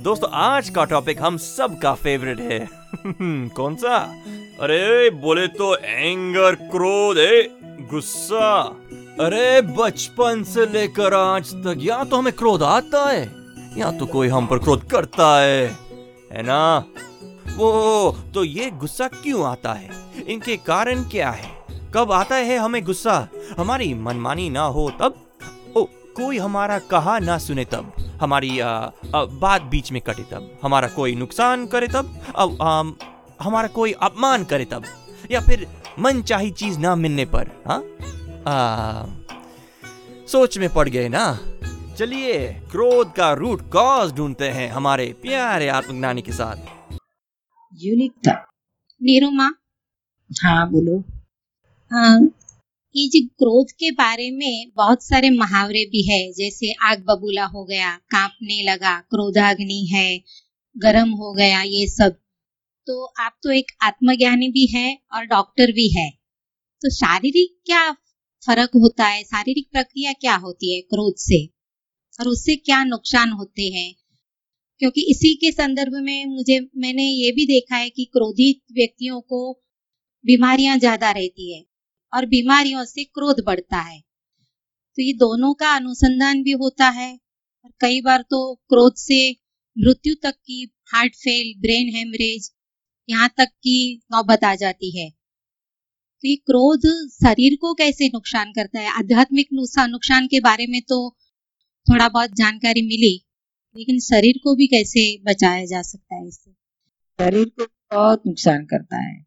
दोस्तों, आज का टॉपिक हम सब का फेवरेट है कौन सा? अरे, बोले तो एंगर क्रोध गुस्सा। अरे, बचपन से लेकर आज तक, या तो हमें क्रोध आता है, या तो कोई हम पर क्रोध करता है है ना? वो तो ये गुस्सा क्यों आता है? इनके कारण क्या है? कब आता है हमें गुस्सा? हमारी मनमानी ना हो, तब कोई हमारा कहा ना सुने तब। हमारी आ, आ, बात बीच में कटे तब। हमारा कोई नुकसान करे तब अब आम, हमारा कोई अपमान करे तब। या फिर मन चाही चीज़ ना मिलने पर हाँ? आ, सोच में पड़ गए ना? चलिए क्रोध का रूट कॉज ढूंढते हैं हमारे प्यारे आत्मज्ञानी के साथ। यूनिकता निरुमा? हाँ बोलो। अ, ये जो क्रोध के बारे में बहुत सारे मुहावरे भी है। जैसे आग बबूला हो गया, कांपने लगा, क्रोधाग्नि है, गरम हो गया, ये सब। तो आप तो एक आत्मज्ञानी भी है और डॉक्टर भी है। तो शारीरिक क्या फ़र्क होता है? शारीरिक प्रक्रिया क्या होती है क्रोध से? और उससे क्या नुकसान होते हैं? क्योंकि इसी के संदर्भ में मुझे, मैंने ये भी देखा है कि क्रोधित व्यक्तियों को बीमारियाँ ज़्यादा रहती है। और बीमारियों से क्रोध बढ़ता है। तो ये दोनों का अनुसंधान भी होता है। और कई बार तो क्रोध से मृत्यु तक की हार्ट फेल ब्रेन हेमरेज यहाँ तक की नौबत आ जाती है। तो ये क्रोध शरीर को कैसे नुकसान करता है? आध्यात्मिक नुकसान के बारे में तो थोड़ा बहुत जानकारी मिली, लेकिन शरीर को भी कैसे बचाया जा सकता है इससे? शरीर को बहुत नुकसान करता है।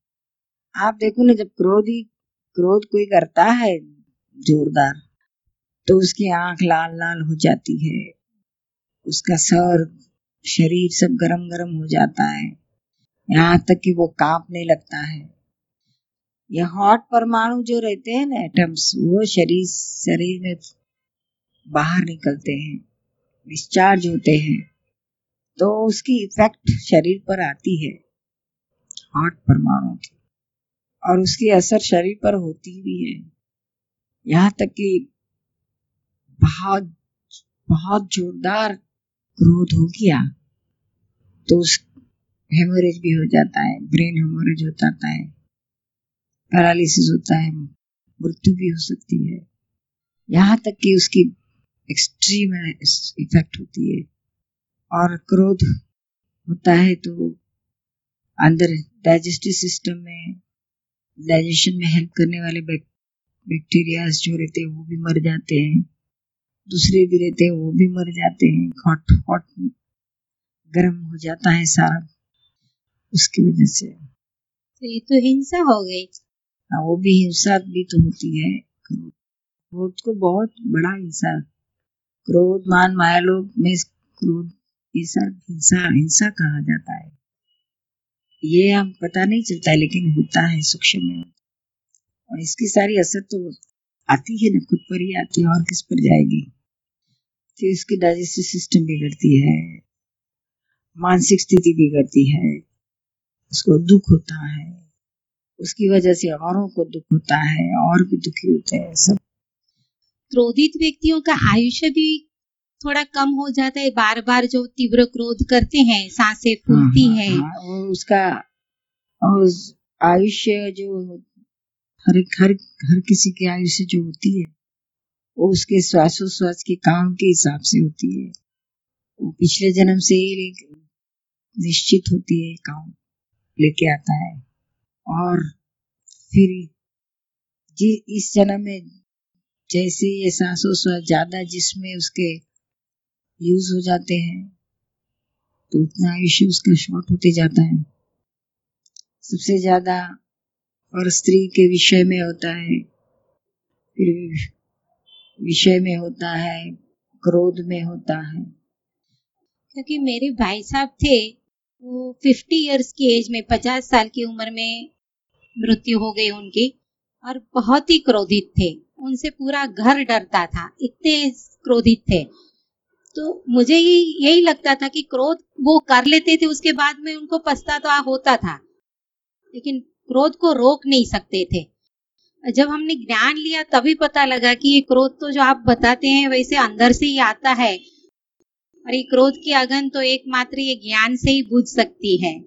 आप देखो ना, जब क्रोधी क्रोध कोई करता है जोरदार तो उसकी आँख लाल लाल हो जाती है। उसका सर, शरीर सब गरम गरम हो जाता है। यहाँ तक कि वो कांपने लगता है। ये हॉट परमाणु जो रहते हैं ना एटम्स, वो शरीर शरीर में बाहर निकलते हैं, डिस्चार्ज होते हैं तो उसकी इफ़ेक्ट शरीर पर आती है, हॉट परमाणु की। और उसकी असर शरीर पर होती भी है। यहाँ तक कि बहुत बहुत जोरदार क्रोध हो गया तो उस हेमोरेज भी हो जाता है ब्रेन हेमोरेज हो जाता है पैरालिसिस होता है, मृत्यु भी हो सकती है। यहाँ तक कि उसकी एक्सट्रीम इफ़ेक्ट होती है और क्रोध होता है तो अंदर डाइजेस्टिव सिस्टम में डाइजेशन में हेल्प करने वाले बैक्टीरिया जो रहते हैं वो भी मर जाते हैं। दूसरे भी रहते हैं वो भी मर जाते हैं। हॉट हॉट गर्म हो जाता है सारा। उसकी वजह से। तो ये तो हिंसा हो गई। हाँ, वो भी हिंसा भी तो होती है। क्रोध क्रोध को बहुत बड़ा हिंसा। क्रोध मान माया लोग में क्रोध ये सब हिंसा हिंसा कहा जाता है। ये हम पता नहीं चलता है, लेकिन होता है सूक्ष्म में। और इसकी सारी असर तो आती है ना, खुद पर ही आती है, और किस पर जाएगी? फिर इसकी डाइजेस्टिव सिस्टम बिगड़ती है, मानसिक स्थिति बिगड़ती है, उसको दुख होता है, उसकी वजह से औरों को दुख होता है, और भी दुखी होते हैं सब। क्रोधित व्यक्तियों का आयुष्य भी थोड़ा कम हो जाता है बार बार जो तीव्र क्रोध करते हैं साँसें फूलती हाँ, हैं हाँ, उसका उस आयुष्य जो हर हर हर किसी के आयुष्य जो होती है वो उसके श्वासोश्वास के काम के हिसाब से होती है। वो पिछले जन्म से ही निश्चित होती है काम लेके आता है। और फिर जी इस जन्म में जैसे ये श्वासोश्वास ज़्यादा जिसमें उसके यूज़ हो जाते हैं तो उतना आयुष्य उसका शॉर्ट होते जाता है। सबसे ज़्यादा और स्त्री के विषय में होता है, फिर विषय में होता है, क्रोध में होता है। क्योंकि मेरे भाई साहब थे, वो फिफ्टी इयर्स की एज में, पचास साल की उम्र में मृत्यु हो गई उनकी और बहुत ही क्रोधित थे। उनसे पूरा घर डरता था, इतने क्रोधित थे। तो मुझे यही लगता था कि क्रोध वो कर लेते थे उसके बाद में उनको पछतावा होता था। लेकिन क्रोध को रोक नहीं सकते थे। जब हमने ज्ञान लिया तभी पता लगा कि ये क्रोध तो जो आप बताते हैं वैसे अंदर से ही आता है। और ये क्रोध की अगन तो एकमात्र ये ज्ञान से ही बुझ सकती है।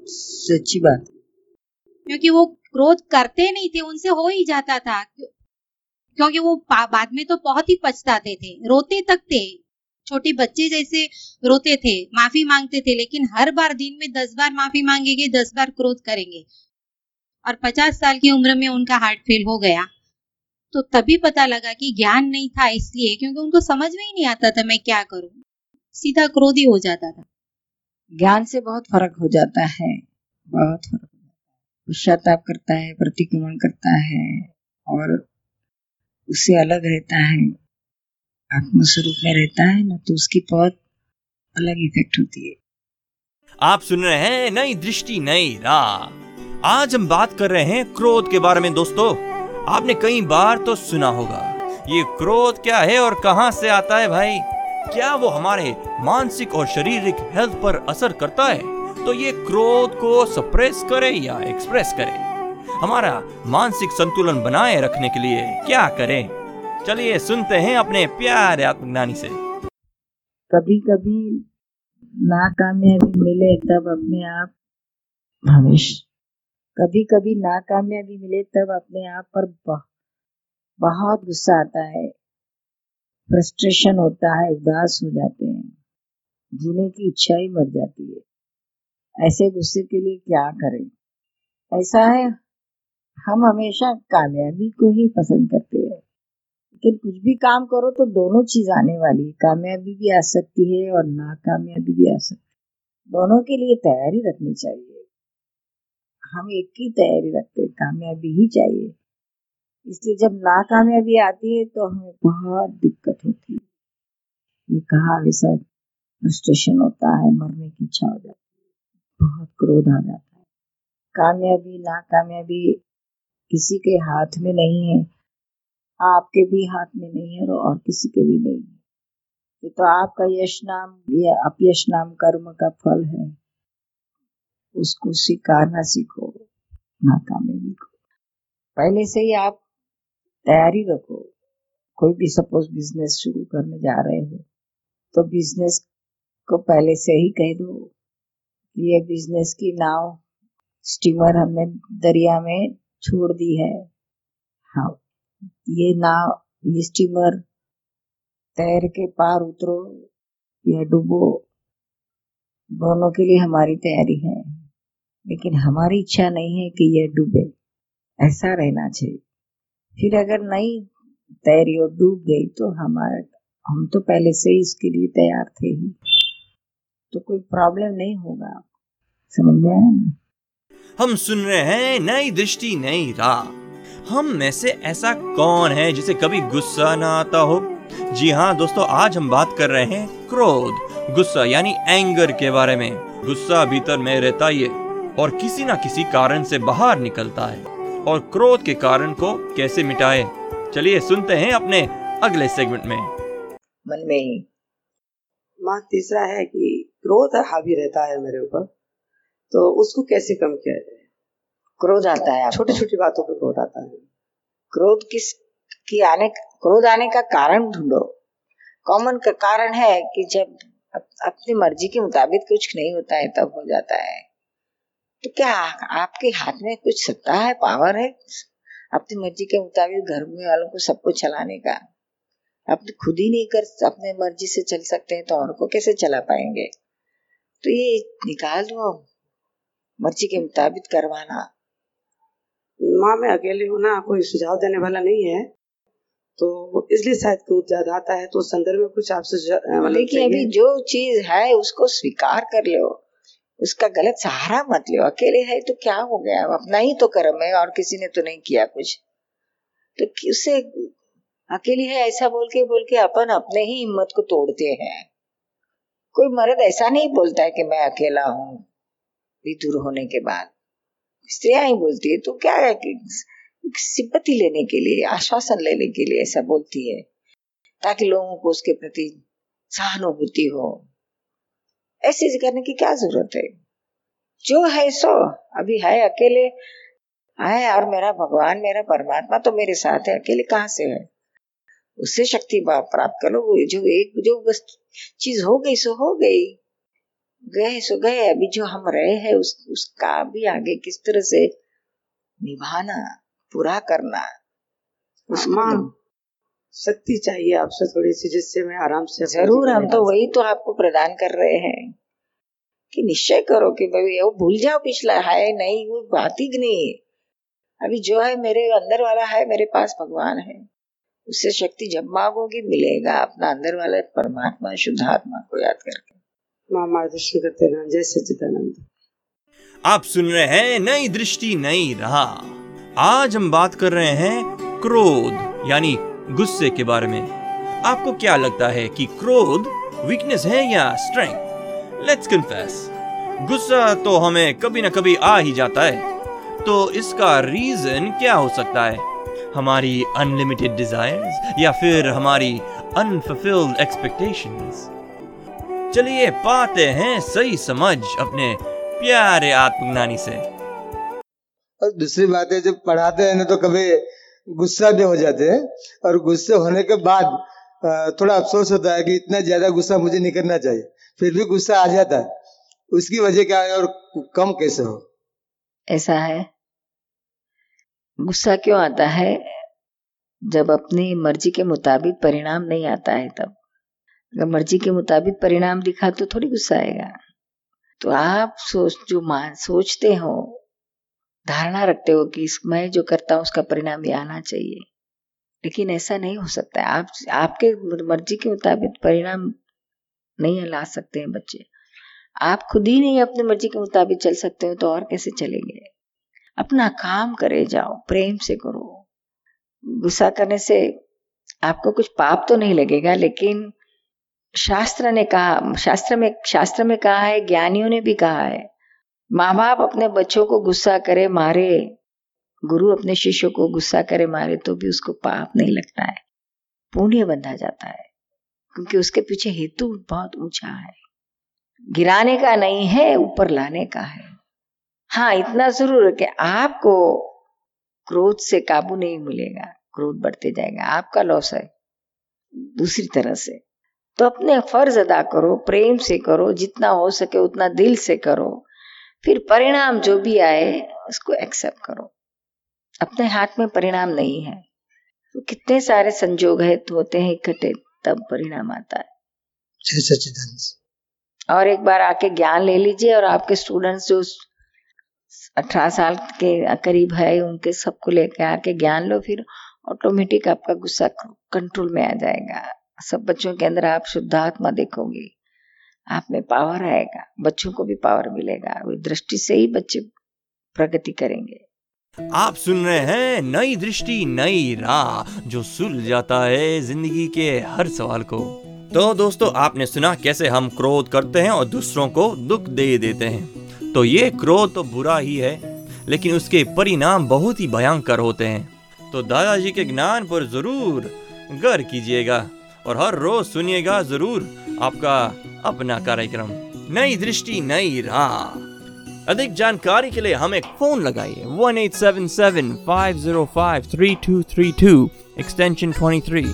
सच्ची बात। क्योंकि वो क्रोध करते नहीं थे उनसे हो ही जाता था। क्योंकि वो बाद में तो बहुत ही पछताते थे। रोते तक थे। छोटे बच्चे जैसे रोते थे, माफ़ी मांगते थे, लेकिन हर बार दिन में दस बार माफ़ी मांगेंगे, दस बार क्रोध करेंगे। और पचास साल की उम्र में उनका हार्ट फेल हो गया। तो तभी पता लगा कि ज्ञान नहीं था इसलिए, क्योंकि उनको समझ में ही नहीं आता था मैं क्या करूँ। सीधा क्रोधी हो जाता था। ज्ञान से बहुत फ़र्क हो जाता है। बहुत फ़र्क हो है। पश्चाताप करता है, प्रतिक्रमण करता है। और उससे अलग रहता है। आत्मस्वरूप में रहता है, ना तो उसकी बहुत अलग इफ़ेक्ट होती है। आप सुन रहे हैं नई दृष्टि, नई राह। आज हम बात कर रहे हैं क्रोध के बारे में, दोस्तों। आपने कई बार तो सुना होगा, ये क्रोध क्या है और कहाँ से आता है भाई? क्या वो हमारे मानसिक और शारीरिक हेल्थ पर असर करता है? तो ये क्रोध को सप्रेस करे या एक्सप्रेस करे। हमारा मानसिक संतुलन बनाए रखने के लिए क्या करें? चलिए सुनते हैं अपने प्यारे आत्मज्ञानी से। कभी कभी नाकामयाबी मिले तब अपने आप हमेशा कभी कभी नाकामयाबी मिले तब अपने आप पर बहुत गुस्सा आता है। फ्रस्ट्रेशन होता है, उदास हो जाते हैं। जीने की इच्छा ही मर जाती है। ऐसे गुस्से के लिए क्या करें? ऐसा है हम हमेशा कामयाबी को ही पसंद करते हैं। लेकिन कुछ भी काम करो तो दोनों चीज़ आने वाली है। कामयाबी भी आ सकती है और नाकामयाबी भी आ सकती है दोनों के लिए तैयारी रखनी चाहिए। हम एक की तैयारी रखते हैं, कामयाबी ही चाहिए। इसलिए जब नाकामयाबी आती है तो हमें बहुत दिक्कत होती है। ये कहा वैसा फ्रस्ट्रेशन होता है, मरने की इच्छा हो जाती है, बहुत क्रोध आ जाता है। कामयाबी, नाकामयाबी किसी के हाथ में नहीं है, आपके भी हाथ में नहीं है और किसी के भी नहीं है। ये तो आपका यश नाम, ये अपयश नाम कर्म का फल है। उसको स्वीकारना सीखो नाकामयाबी को पहले से ही आप तैयारी रखो, कोई भी सपोज़ बिज़नेस शुरू करने जा रहे हो तो बिज़नेस को पहले से ही कह दो ये बिज़नेस की नाव स्टीमर हमने दरिया में छोड़ दी है। हाँ ये नाव ये स्टीमर तैर के पार उतरो, या डूबो, दोनों के लिए हमारी तैयारी है। लेकिन हमारी इच्छा नहीं है कि यह डूबे। ऐसा रहना चाहिए। फिर अगर नहीं तैरी और डूब गई तो हमारे, हम तो पहले से ही इसके लिए तैयार थे ही। तो कोई प्रॉब्लम नहीं होगा। समझ में आया ना? हम सुन रहे हैं नई दृष्टि, नई राह। हम में से ऐसा कौन है जिसे कभी गुस्सा ना आता हो? जी हाँ दोस्तों, आज हम बात कर रहे हैं क्रोध, गुस्सा, यानी एंगर के बारे में। गुस्सा भीतर में रहता ही है और किसी ना किसी कारण से बाहर निकलता है और क्रोध के कारण को कैसे मिटाए? चलिए सुनते हैं अपने अगले सेगमेंट में। मन में ही। माँ तीसरा है कि क्रोध हावी रहता है मेरे ऊपर। तो उसको कैसे कम किया जाए? क्रोध आता है छोटी छोटी बातों पर क्रोध आता है। क्रोध किस की आने क्रोध आने का कारण ढूंढो। कॉमन का कारण है कि जब अपनी मर्ज़ी के मुताबिक कुछ नहीं होता है तब हो जाता है। तो क्या आपके हाथ में कुछ सत्ता है पावर है? अपनी मर्ज़ी के मुताबिक घर में वालों को सबको चलाने का। आप तो खुद ही नहीं कर अपने मर्ज़ी से चल सकते हैं तो और को कैसे चला पाएँगे? तो ये निकाल दो। मर्ज़ी के मुताबिक करवाना। माँ मैं अकेले हूँ ना कोई सुझाव देने वाला नहीं है। तो इसलिए शायद क्रोध ज़्यादा आता है तो संदर्भ में कुछ आपसे मतलब देखिए अभी जो चीज़ है उसको स्वीकार कर लो। उसका गलत सहारा मत लो। अकेले है तो क्या हो गया? अपना ही तो कर्म है और किसी ने तो नहीं किया कुछ। तो उससे अकेली है ऐसा बोल के बोल के अपन अपने ही हिम्मत को तोड़ते हैं। कोई मर्द ऐसा नहीं बोलता है कि मैं अकेला हूँ। विदुर होने के बाद। स्त्रियाँ ही बोलती है तो क्या है कि सिंपति लेने के लिए, आश्वासन लेने के लिए ऐसा बोलती है? ताकि लोगों को उसके प्रति सहानुभूति हो। ऐसी करने की क्या ज़रूरत है? जो है सो, अभी है अकेले है और मेरा भगवान, मेरा परमात्मा तो मेरे साथ है, अकेले कहाँ से है? उससे शक्ति प्राप्त करो जो एक, जो चीज़ हो गई सो हो गई। गए सो गए। अभी जो हम रहे हैं उस उसका भी आगे किस तरह से निभाना पूरा करना माँ शक्ति चाहिए आपसे थोड़ी सी जिससे मैं आराम से ज़रूर हम तो वही तो आपको प्रदान कर रहे हैं कि निश्चय करो कि भाई वो भूल जाओ पिछला है नहीं वो बात ही नहीं। अभी जो है मेरे अंदर वाला है मेरे पास भगवान है। उससे शक्ति जब मांगोगी मिलेगा अपना अंदर वाला परमात्मा शुद्धात्मा को याद करके। मार्गदर्शन करते रहना। जय सचिदानंद आप सुन रहे हैं नई दृष्टि, नई राह। आज हम बात कर रहे हैं क्रोध, यानी गुस्से के बारे में। आपको क्या लगता है कि क्रोध वीकनेस है या स्ट्रेंथ लेट्स कन्फेस गुस्सा तो हमें कभी ना कभी आ ही जाता है। तो इसका रीजन क्या हो सकता है? हमारी अनलिमिटेड डिजायर्स या फिर हमारी अनफुलफिल्ड एक्सपेक्टेशंस चलिए पाते हैं सही समझ अपने प्यारे आत्मज्ञानी से। और दूसरी बात है जब पढ़ाते हैं ना तो कभी गुस्सा भी हो जाते हैं। और गुस्से होने के बाद थोड़ा अफसोस होता है कि इतना ज़्यादा गुस्सा मुझे नहीं करना चाहिए। फिर भी गुस्सा आ जाता है। उसकी वजह क्या है और कम कैसे हो? ऐसा है। गुस्सा क्यों आता है? जब अपनी मर्ज़ी के मुताबिक परिणाम नहीं आता है तब। अगर मर्ज़ी के मुताबिक परिणाम दिखा तो थोड़ी गुस्सा आएगा। तो आप सोच, जो मान, सोचते हो, धारणा रखते हो कि मैं जो करता हूँ, उसका परिणाम ये आना चाहिए। लेकिन ऐसा नहीं हो सकता है। आप, आपके मर्ज़ी के मुताबिक परिणाम नहीं ला सकते हैं बच्चे। आप खुद ही नहीं अपनी मर्ज़ी के मुताबिक चल सकते हो तो और कैसे चलेंगे? अपना काम करे जाओ, प्रेम से करो। गुस्सा करने से आपको कुछ पाप तो नहीं लगेगा, लेकिन शास्त्र ने कहा, शास्त्र में शास्त्र में कहा है, ज्ञानियों ने भी कहा है माँ बाप अपने बच्चों को गुस्सा करे, मारे, गुरु अपने शिष्यों को गुस्सा करे, मारे तो भी उसको पाप नहीं लगता है, पुण्य बंधा जाता है, क्योंकि उसके पीछे हेतु बहुत ऊँचा है, गिराने का नहीं है, ऊपर लाने का है। हाँ इतना ज़रूर है कि आपको क्रोध से काबू नहीं मिलेगा, क्रोध बढ़ते जाएगा, आपका लॉस है, दूसरी तरह से। तो अपने फ़र्ज़ अदा करो प्रेम से करो जितना हो सके उतना दिल से करो। फिर परिणाम जो भी आए उसको एक्सेप्ट करो। अपने हाथ में परिणाम नहीं है। तो कितने सारे संजोग है तो होते हैं इकट्ठे तब परिणाम आता है। और एक बार आके ज्ञान ले लीजिए और आपके स्टूडेंट्स जो अठारह साल के करीब है उनके सबको लेके आके ज्ञान लो फिर ऑटोमेटिक आपका गुस्सा कंट्रोल में आ जाएगा। सब बच्चों के अंदर आप शुद्धात्मा देखोगे, आप में पावर आएगा, बच्चों को भी पावर मिलेगा, वो दृष्टि से ही बच्चे प्रगति करेंगे। आप सुन रहे हैं नई दृष्टि, नई राह, जो सुल जाता है ज़िंदगी के हर सवाल को। तो दोस्तों, आपने सुना कैसे हम क्रोध करते हैं और दूसरों को दुख दे देते हैं। तो ये क्रोध तो बुरा ही है, लेकिन उसके परिणाम बहुत ही भयंकर होते हैं। तो दादाजी के ज्ञान पर ज़रूर गौर कीजिएगा। और हर रोज सुनिएगा ज़रूर आपका अपना कार्यक्रम। नई दृष्टि, नई राह। अधिक जानकारी के लिए हमें फ़ोन लगाइए। One eight seven seven five zero five three two three two extension twenty three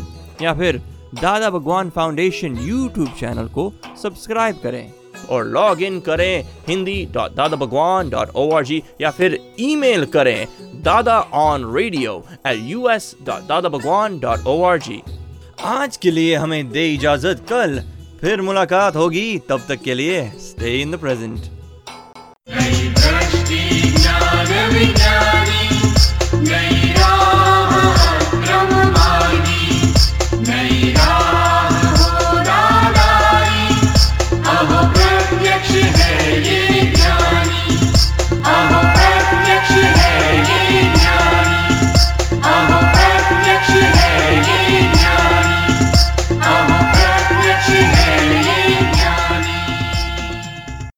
या फिर Dada Bhagwan foundation YouTube channel को सब्सक्राइब करें और लॉग इन करें Hindi dot Dada Bhagwan dot O R G या फिर ईमेल करें Dada on radio at U S dot Dada Bhagwan dot O R G आज के लिए हमें दे इजाज़त। कल फिर मुलाकात होगी। तब तक के लिए स्टे इन द प्रेजेंट